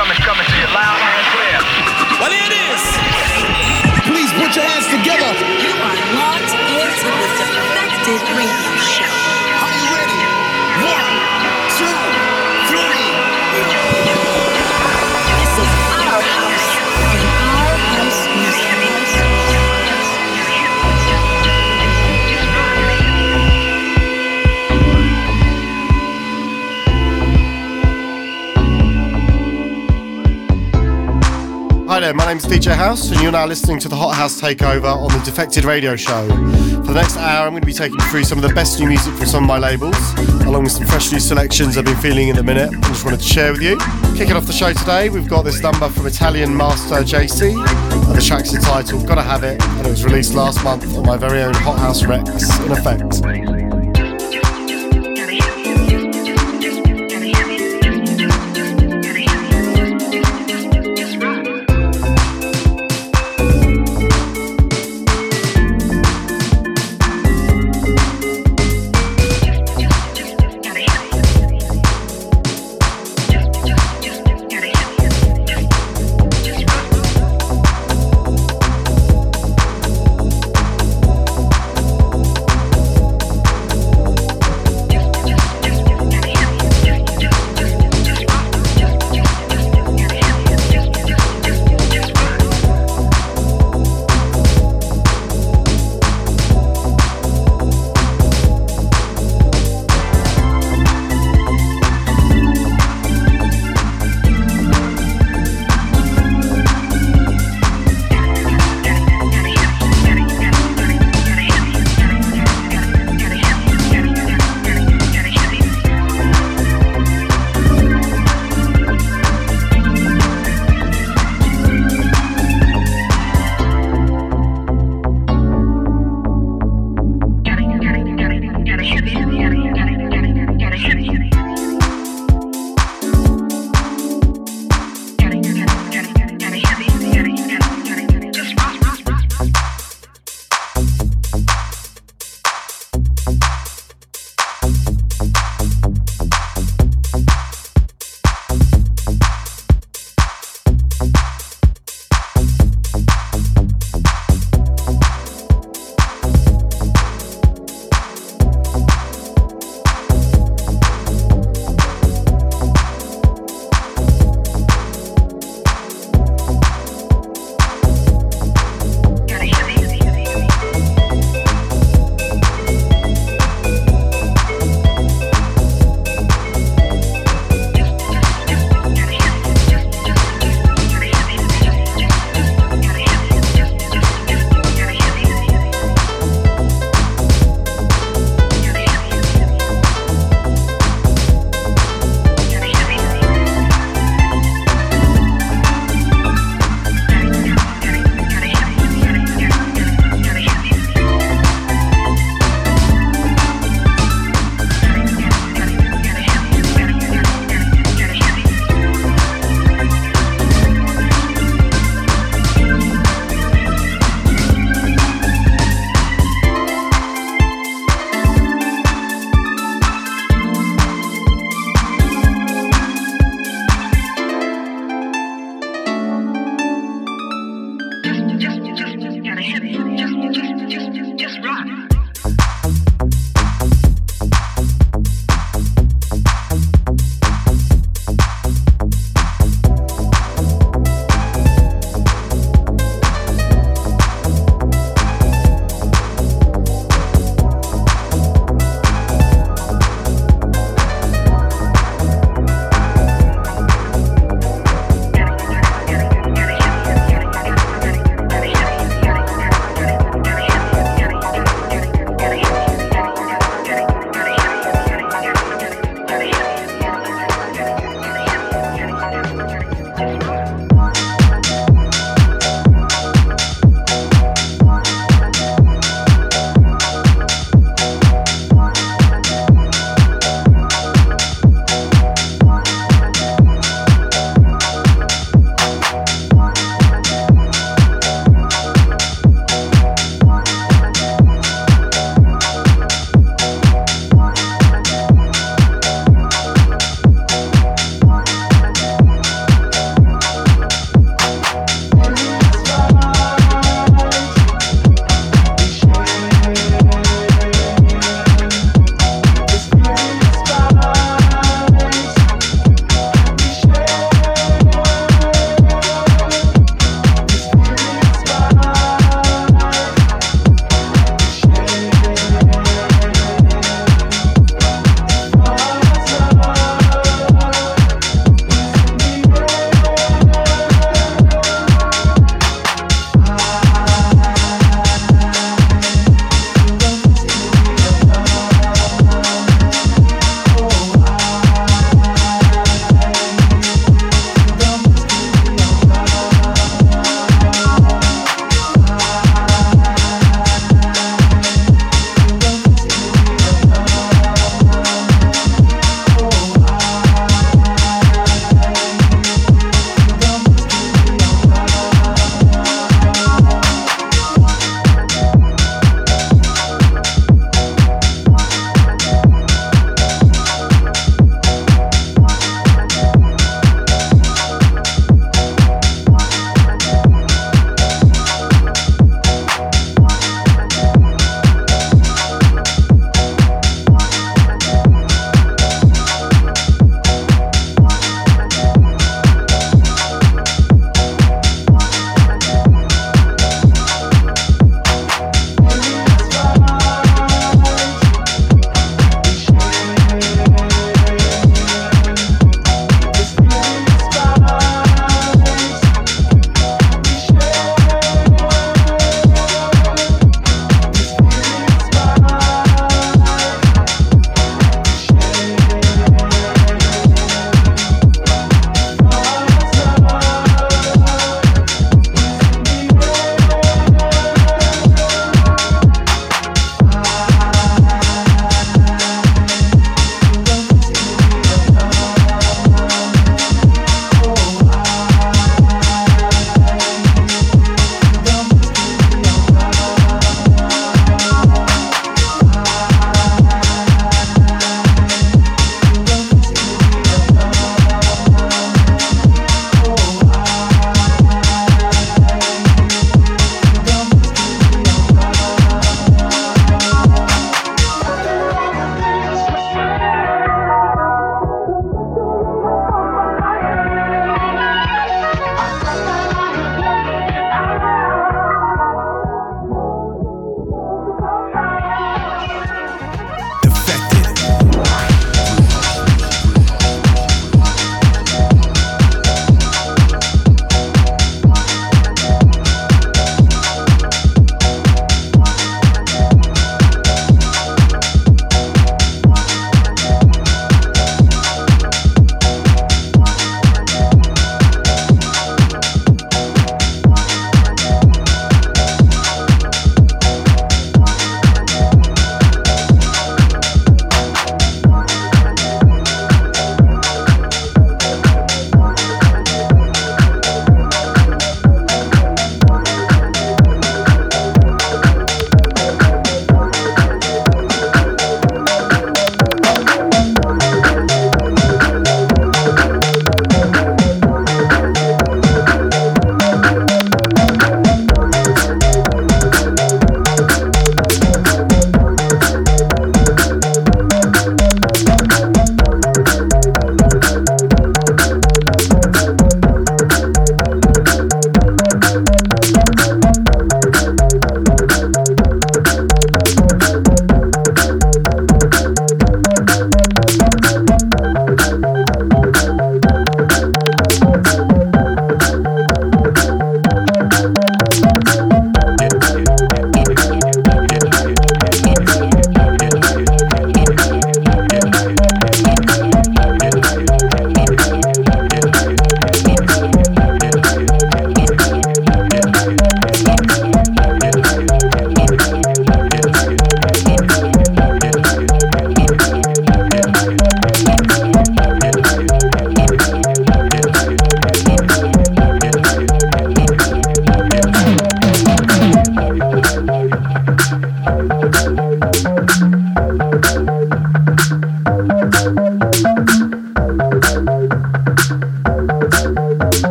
coming, coming to you loud Hi there, my name's DJ Haus, and you're now listening to the Hot Haus Takeover on the Defected Radio Show. For the next hour, I'm going to be taking you through some of the best new music from some of my labels, along with some fresh new selections I've been feeling in the minute. I just wanted to share with you. Kicking off the show today, we've got this number from Italian master JC. The track's entitled Gotta Have It, and it was released last month on my very own Hot Haus Recs in effect.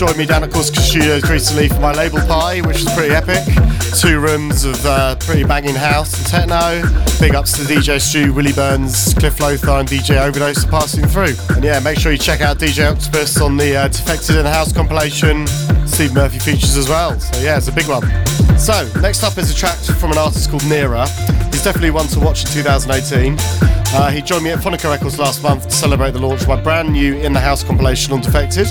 Joined me down at Corsica Studios recently for my label party, which was pretty epic. Two rooms of uh, pretty banging house and techno. Big ups to DJ Stu, Willie Burns, Cliff Lothar, and DJ Overdose for passing through. And yeah, make sure you check out DJ Octopus on the uh, Defected in the House compilation. Steve Murphy features as well. So yeah, it's a big one. So, next up is a track from an artist called Nera. He's definitely one to watch in 2018. Uh, he joined me at Phonica Records last month to celebrate the launch of my brand new In the House compilation on Defected.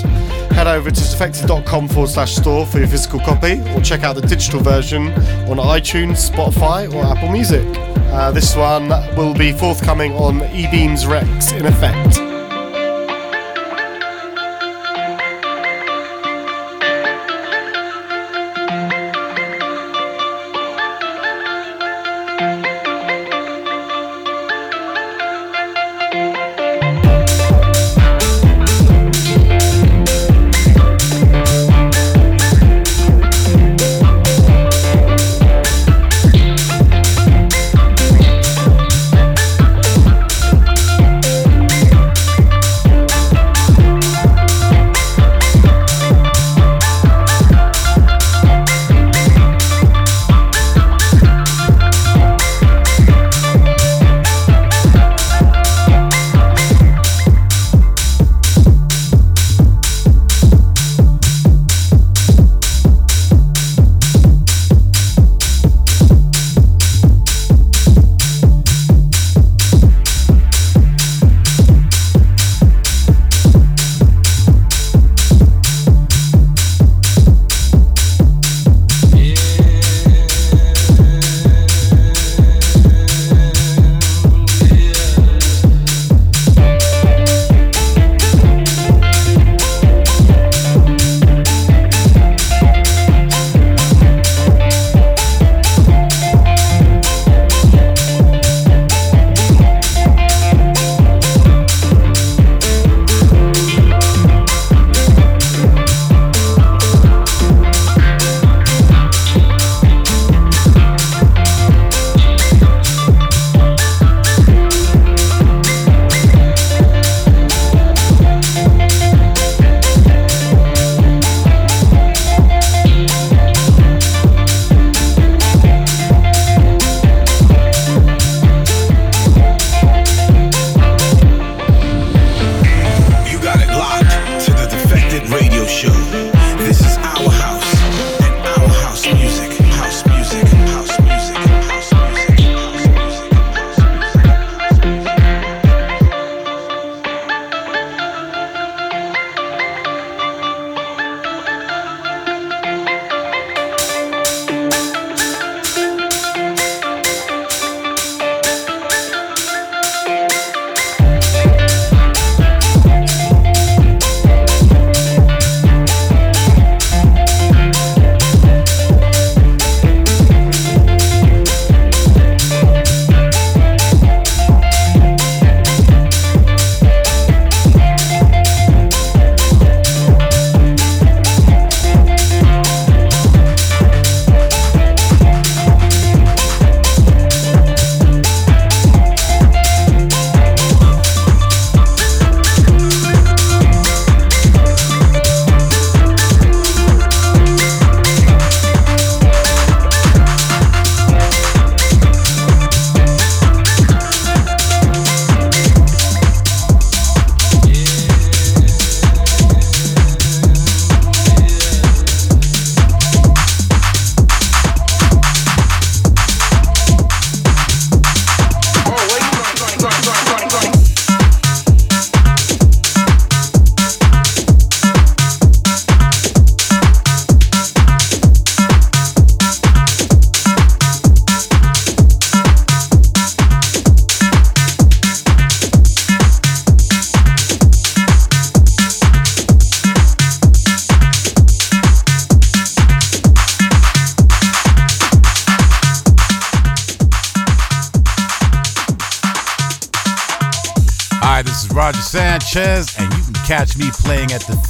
Head over to defected.com forward slash store for your physical copy or check out the digital version on iTunes, Spotify, or Apple Music. Uh, this one will be forthcoming on eBeams Rex in effect.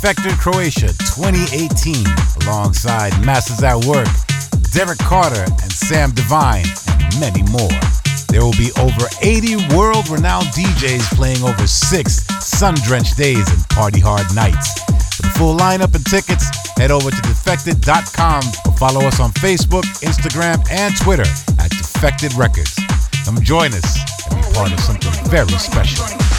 Playing Defected Croatia 2018 alongside Masters at Work, Derek Carter, and Sam Divine, and many more. There will be over 80 world renowned DJs playing over six sun drenched days and party hard nights. For the full lineup and tickets, head over to defected.com or follow us on Facebook, Instagram, and Twitter at Defected Records. Come join us and be part of something very special.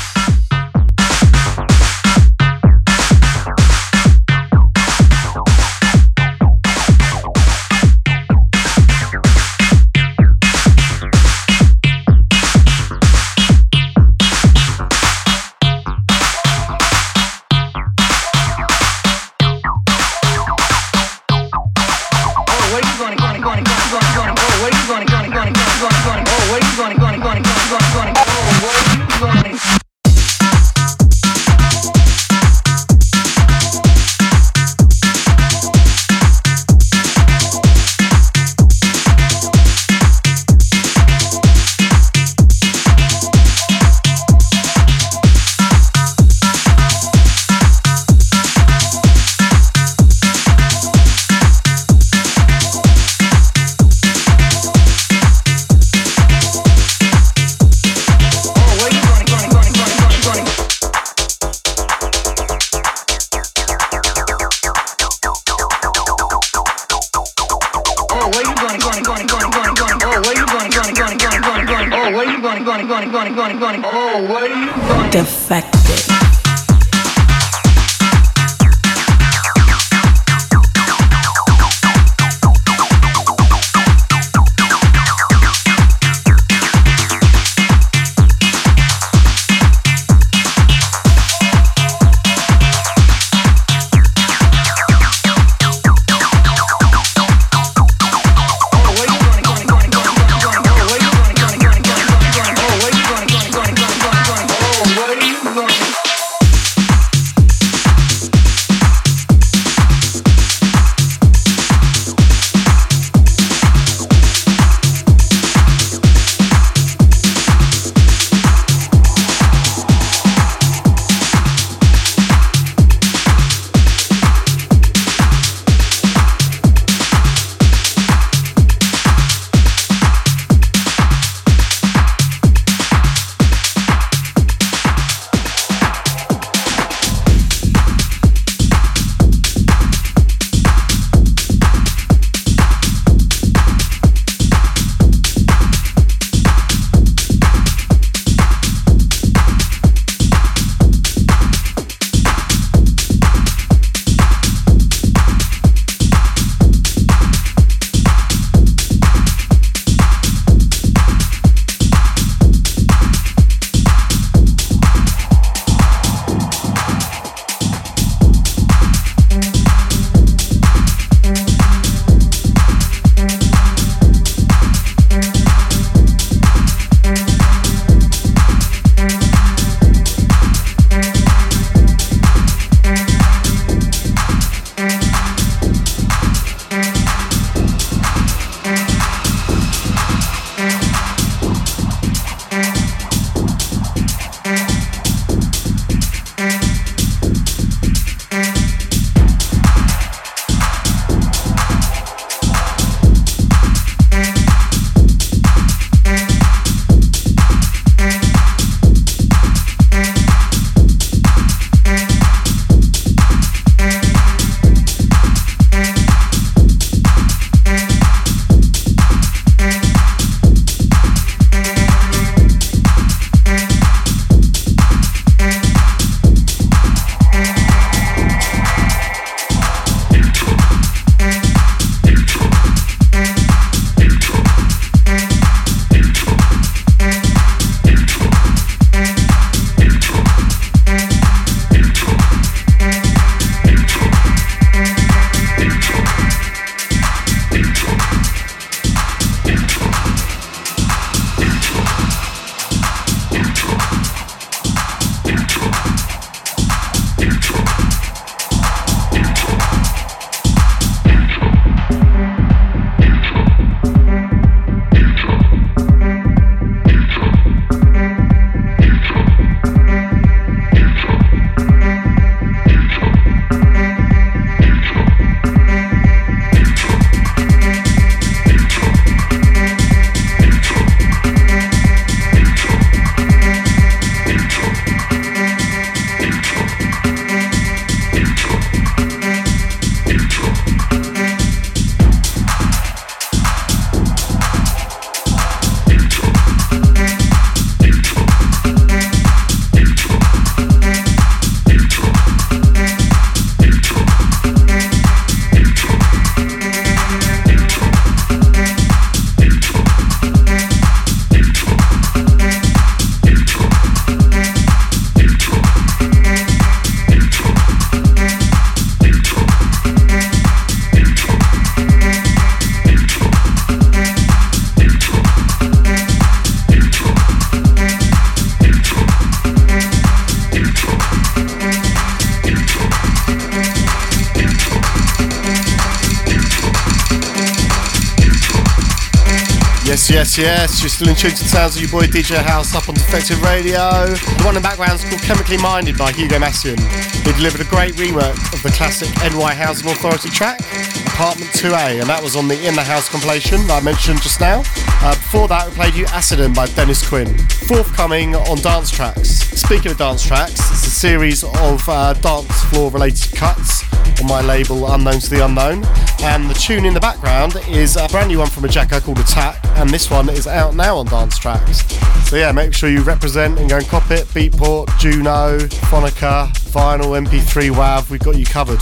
Still in tune to the sounds of your boy DJ Haus up on Defected Radio. The one in the background is called Chemically Minded by Hugo Massien. He delivered a great rework of the classic NY Housing Authority track, Apartment 2A, and that was on the In the House compilation that I mentioned just now. Uh, before that, we played you Acidin by Dennis Quinn. Forthcoming on Dance Trax. Speaking of dance tracks, it's a series of uh, dance floor related cuts on my label Unknown to the Unknown. And the tune in the background is a brand new one from a jacker called Attack, and this one is out now on Dance Trax. So yeah, make sure you represent and go and cop it. Beatport, Juno, Phonica, Vinyl, MP3, WAV, we've got you covered.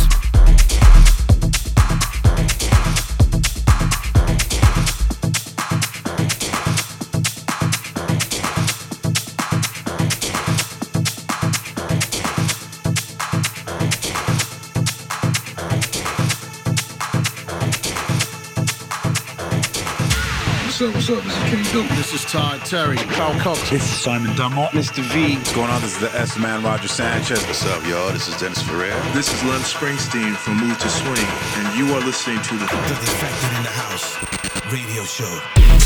What's up, what's up? This is Kenny Dope. This is Todd Terry. Carl Cox. This is Simon Dunmore. Mr. V. What's going on? This is the S Man Roger Sanchez. What's up, y'all? This is Dennis Ferrer. This is Lem Springsteen from Mood II Swing, and you are listening to the, the Defected in the House radio show.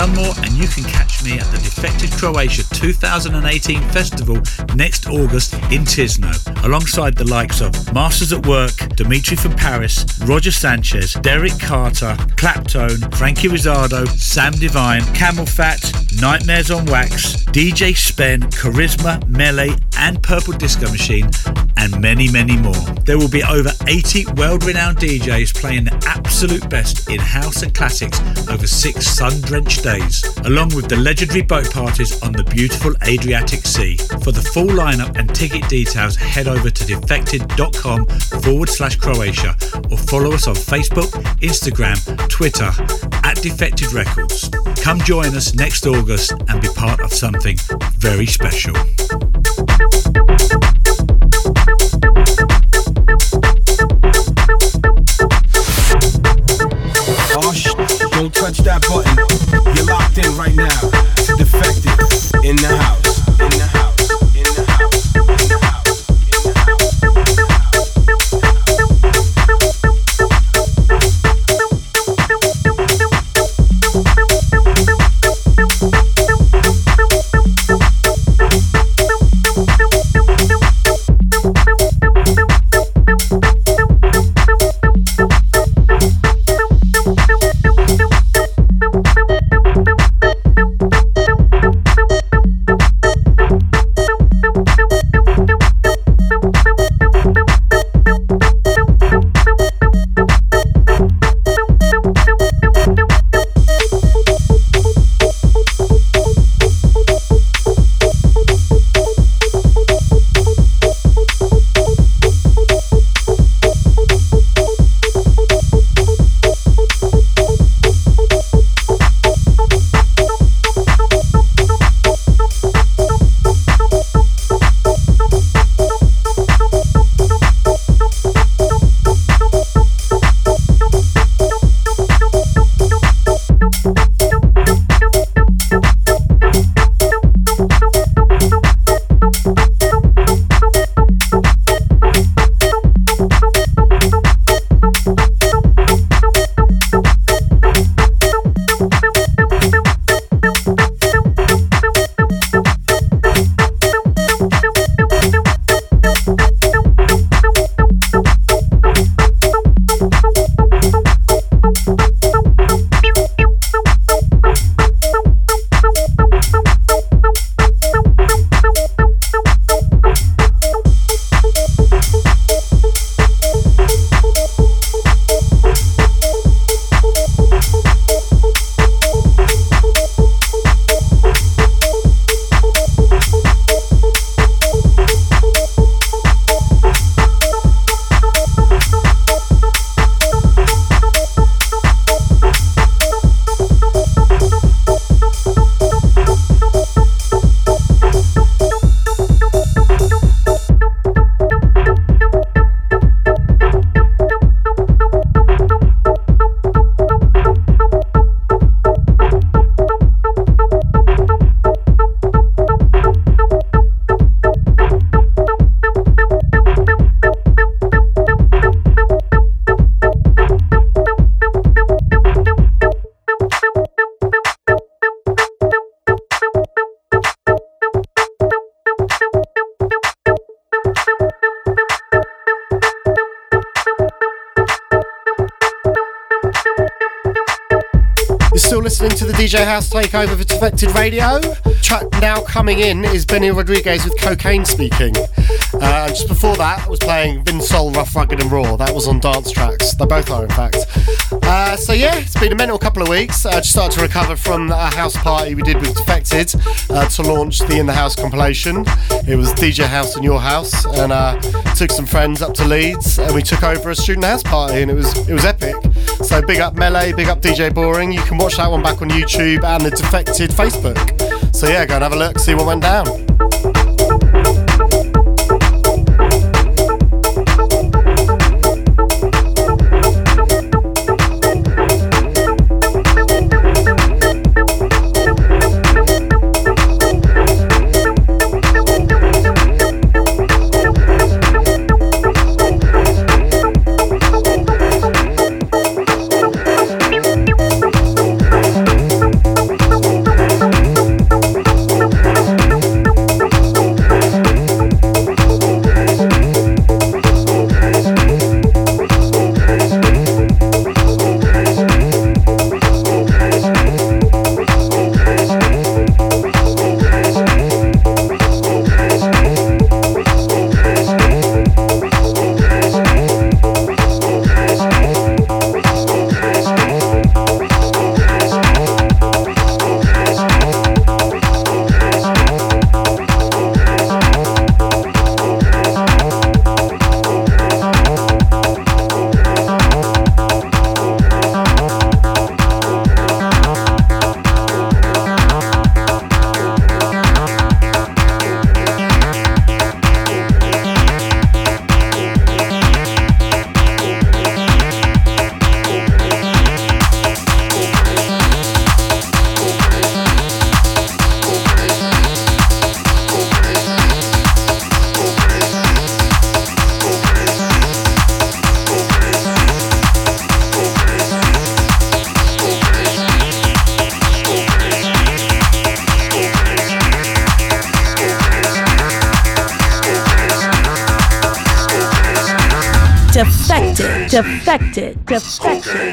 Dunmore, and you can catch me at the Defected Croatia 2018 Festival next August in Tisno, alongside the likes of Masters at Work, Dimitri from Paris, Roger Sanchez, Derek Carter, Claptone, Franky Rizardo, Sam Divine, CamelPhat, Nightmares on Wax, DJ Spen, Karizma, Melé, and Purple Disco Machine, and many, many more. There will be over 80 world renowned DJs playing the absolute best in house and classics over six sun drenched days, along with the legendary boat parties on the beautiful Adriatic Sea. For the full lineup and ticket details, head over to defected.com forward slash Croatia or follow us on Facebook, Instagram, Twitter at Defected Records. Come join us next August and be part of something very special. That button. Haus Takeover for Defected Radio. Track now coming in is Benny Rodriguez with Cocaine Speaking. Uh, just before that, I was playing Vinsol, Rough, Rugged and Raw. That was on Dance Trax. They both are, in fact. Uh, so yeah, it's been a mental couple of weeks. I just started to recover from a house party we did with Defected uh, to launch the In the House compilation. It was DJ Haus in your house, and uh, took some friends up to Leeds, and we took over a student house party, and it was it was epic. So big up Melé, big up DJ Boring. You can watch that one back on YouTube and the Defected Facebook. So yeah, go and have a look, see what went down.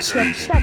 Defected, defected.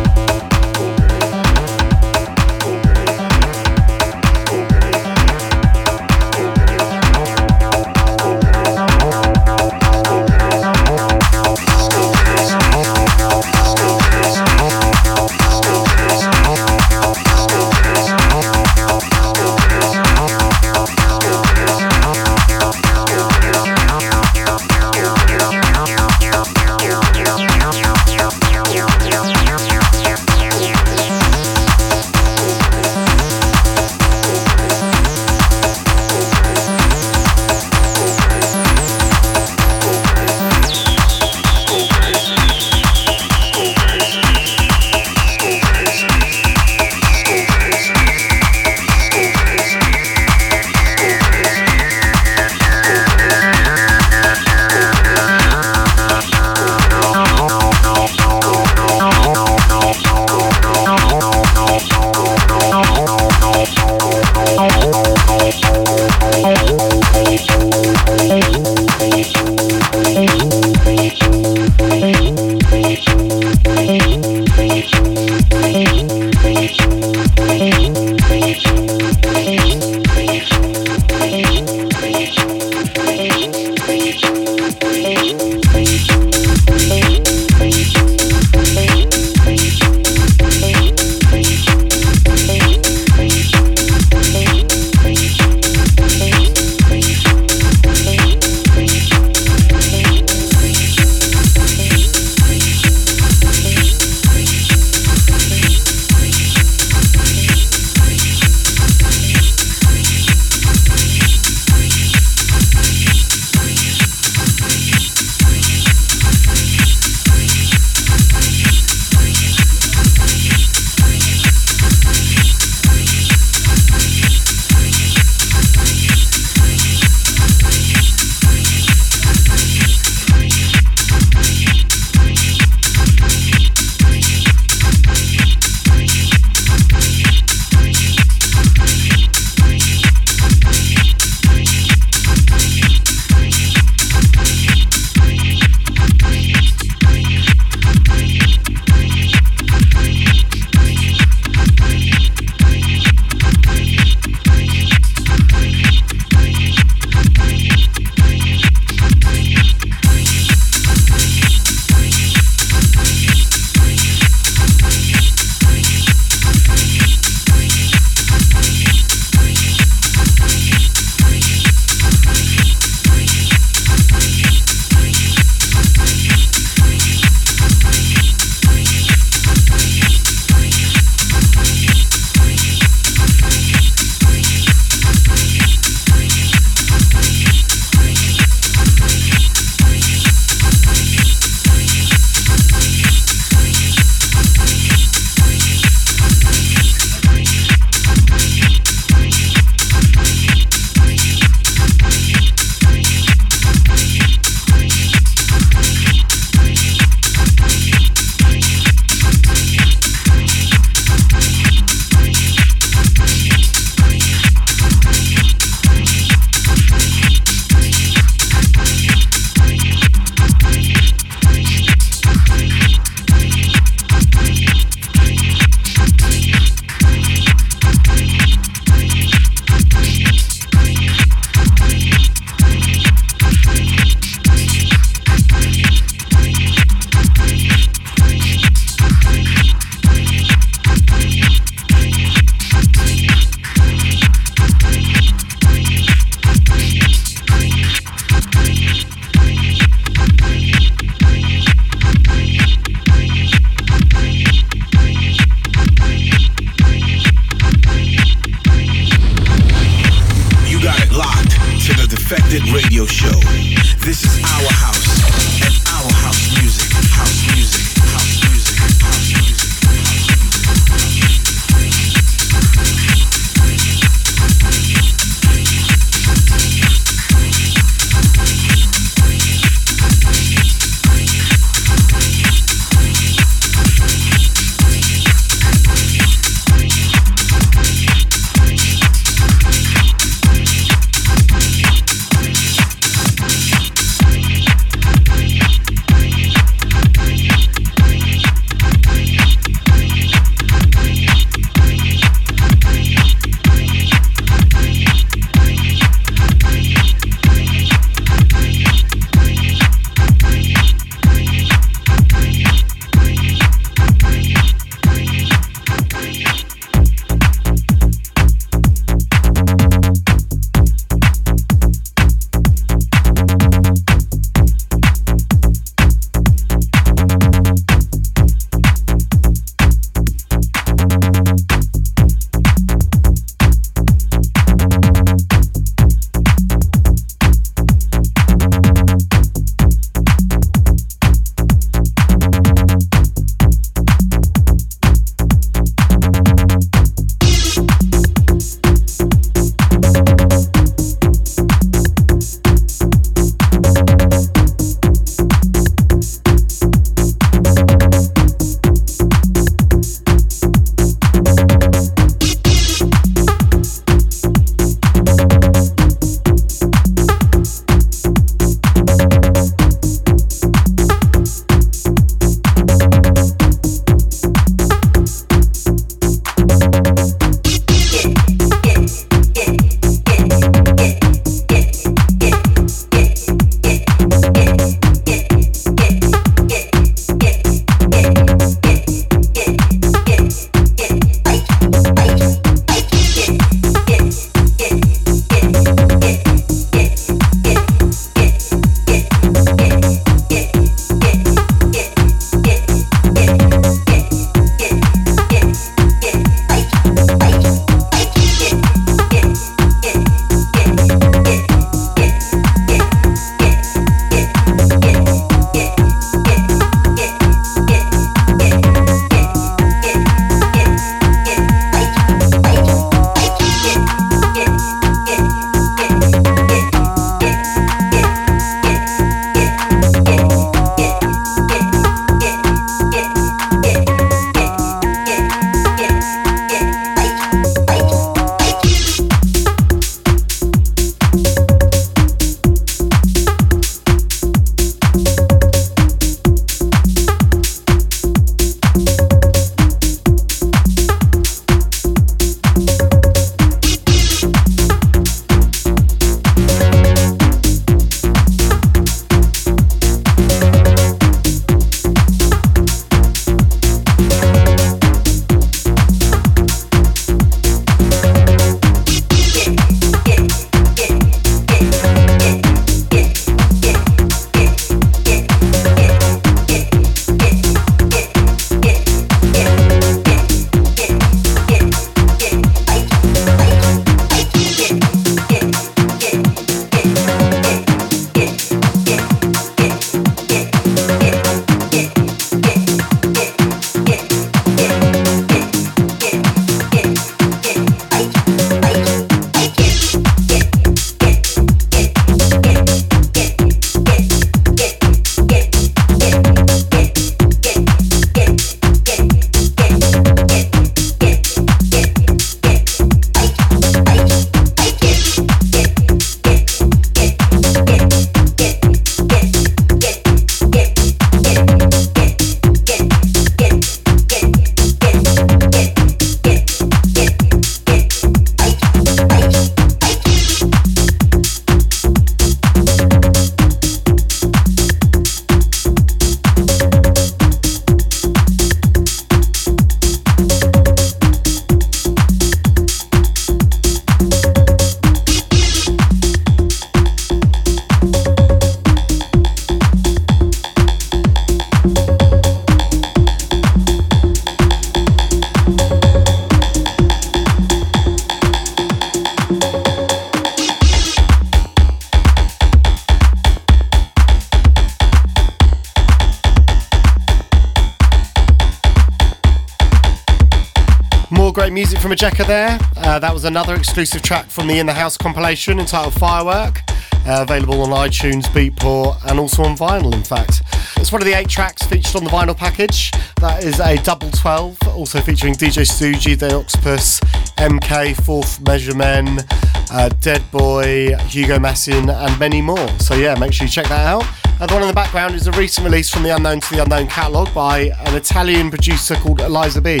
From Ajeka there. Uh, that was another exclusive track from the In the House compilation entitled Firework, uh, available on iTunes, Beatport, and also on vinyl, in fact. It's one of the eight tracks featured on the vinyl package. That is a double 12, also featuring DJ Suji, The Octopus, MK, Fourth Measure Men, uh, Dead Boy, Hugo Massien, and many more. So, yeah, make sure you check that out. Uh, the one in the background is a recent release from the Unknown to the Unknown catalogue by an Italian producer called Eliza B.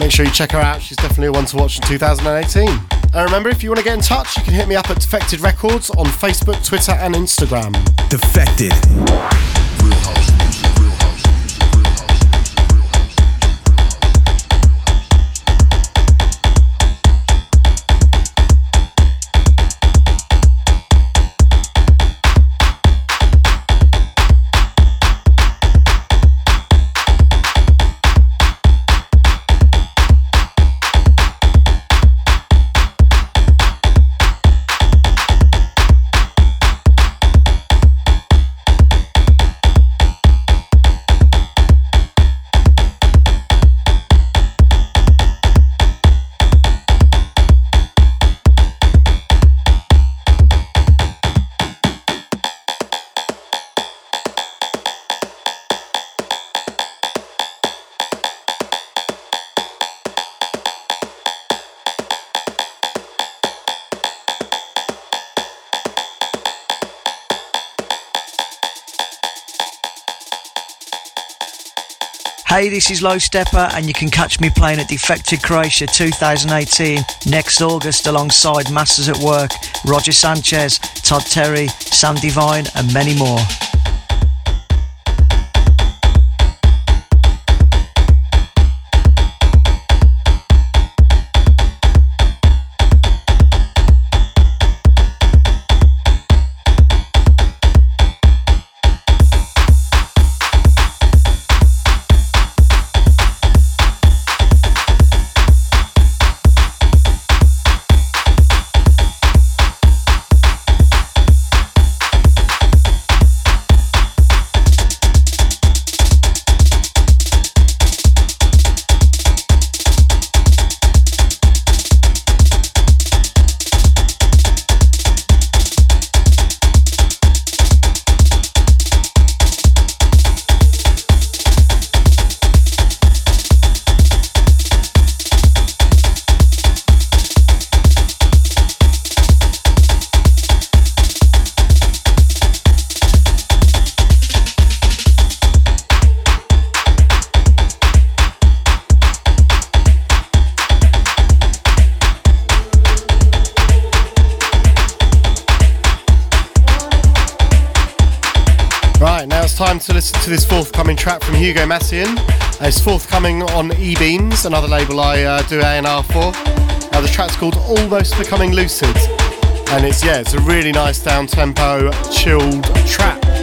Make sure you check her out, she's definitely one to watch in 2018. And remember, if you want to get in touch, you can hit me up at Defected Records on Facebook, Twitter, and Instagram. Defected. Hey, this is Low Steppa, and you can catch me playing at Defected Croatia 2018 next August alongside Masters at Work, Roger Sanchez, Todd Terry, Sam Divine, and many more. Time to listen to this forthcoming track from Hugo Massien. Uh, it's forthcoming on E-Beamz, another label I uh, do A&R for. The track's called Almost Becoming Lucid. And it's, yeah, it's a really nice down-tempo, chilled track.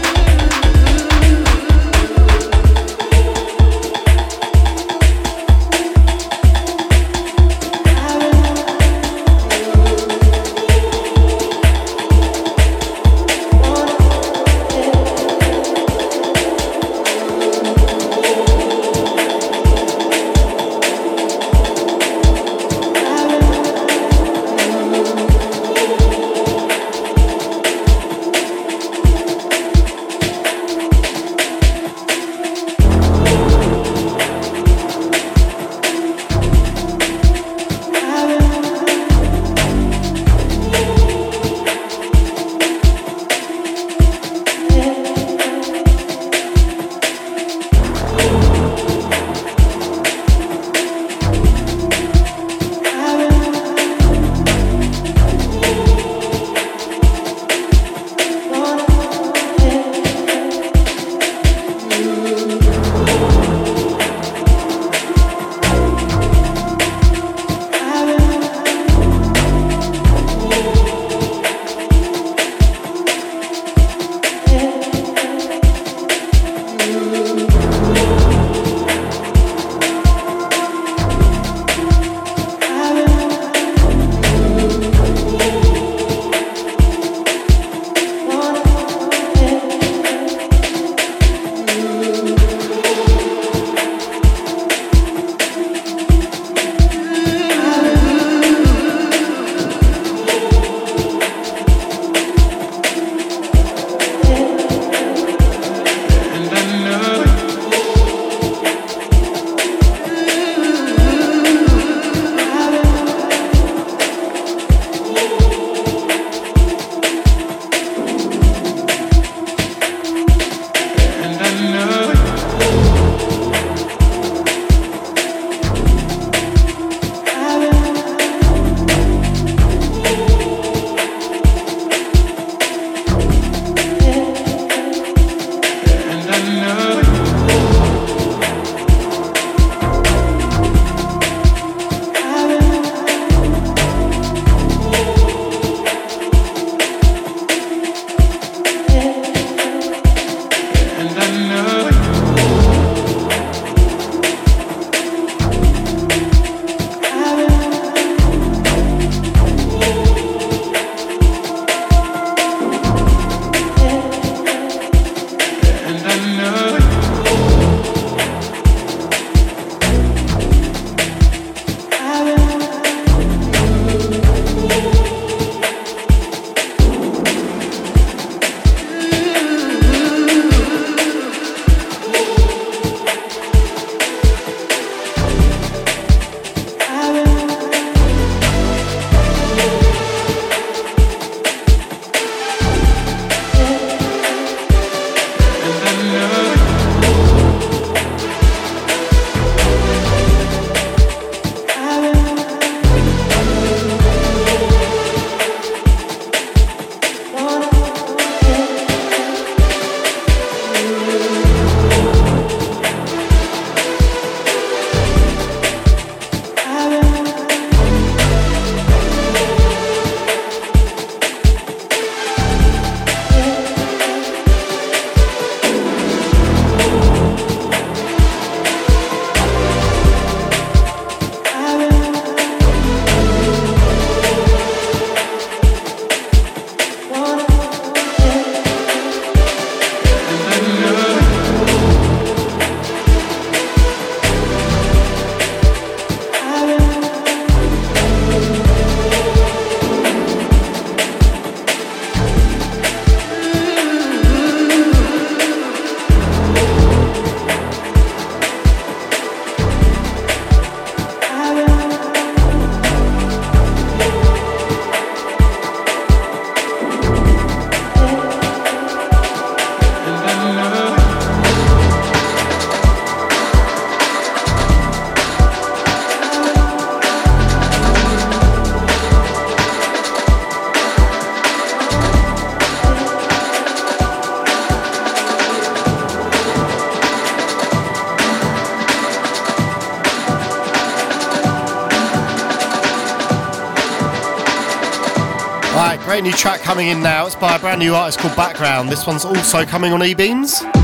Great new track coming in now. It's by a brand new artist called Background. This one's also coming on E-Beamz.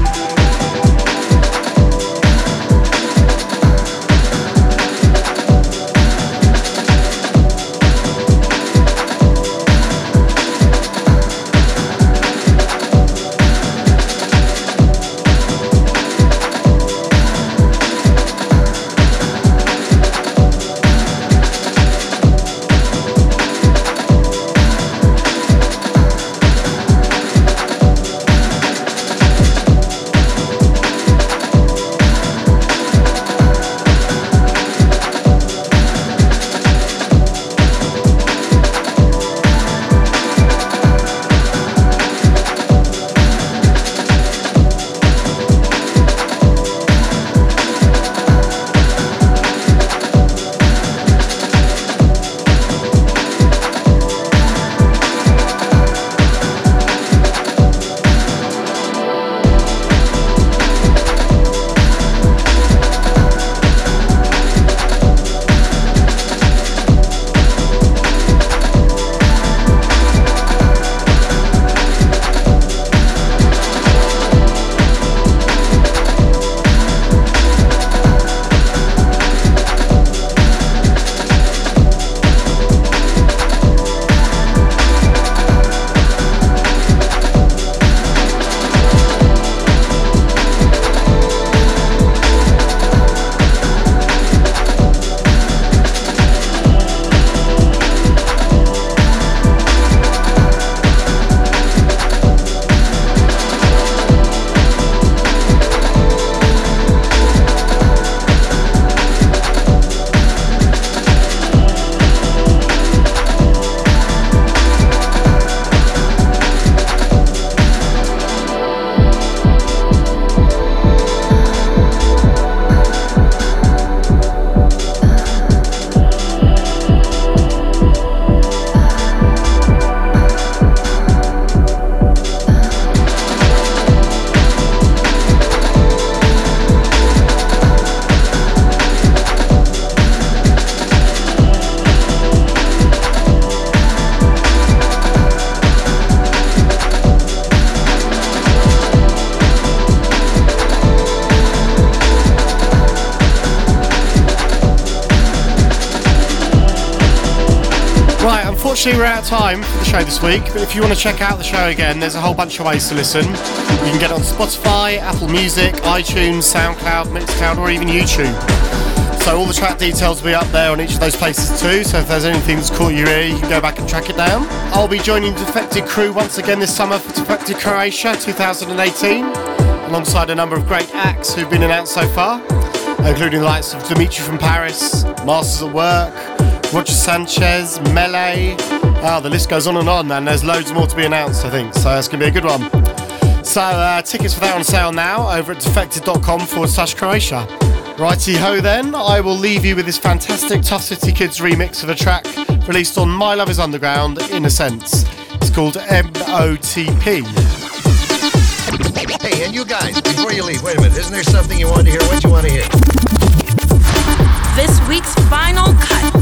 Unfortunately, we're out of time for the show this week, but if you want to check out the show again, there's a whole bunch of ways to listen. You can get on Spotify, Apple Music, iTunes, SoundCloud, Mixcloud, or even YouTube. So all the track details will be up there on each of those places too, so if there's anything that's caught your ear, you can go back and track it down. I'll be joining the Defected Crew once again this summer for Defected Croatia 2018, alongside a number of great acts who've been announced so far, including the likes of Dimitri from Paris, Masters at Work, Roger Sanchez, Melé. Wow, the list goes on and on, and there's loads more to be announced, I think. So that's going to be a good one. So uh, tickets for that on sale now over at defected.com forward slash Croatia. Righty ho then, I will leave you with this fantastic Tough City Kids remix of a track released on My Love is Underground, In a Sense. It's called MOTP. Hey, and you guys, before you leave, wait a minute, isn't there something you want to hear? What do you want to hear? This week's final cut.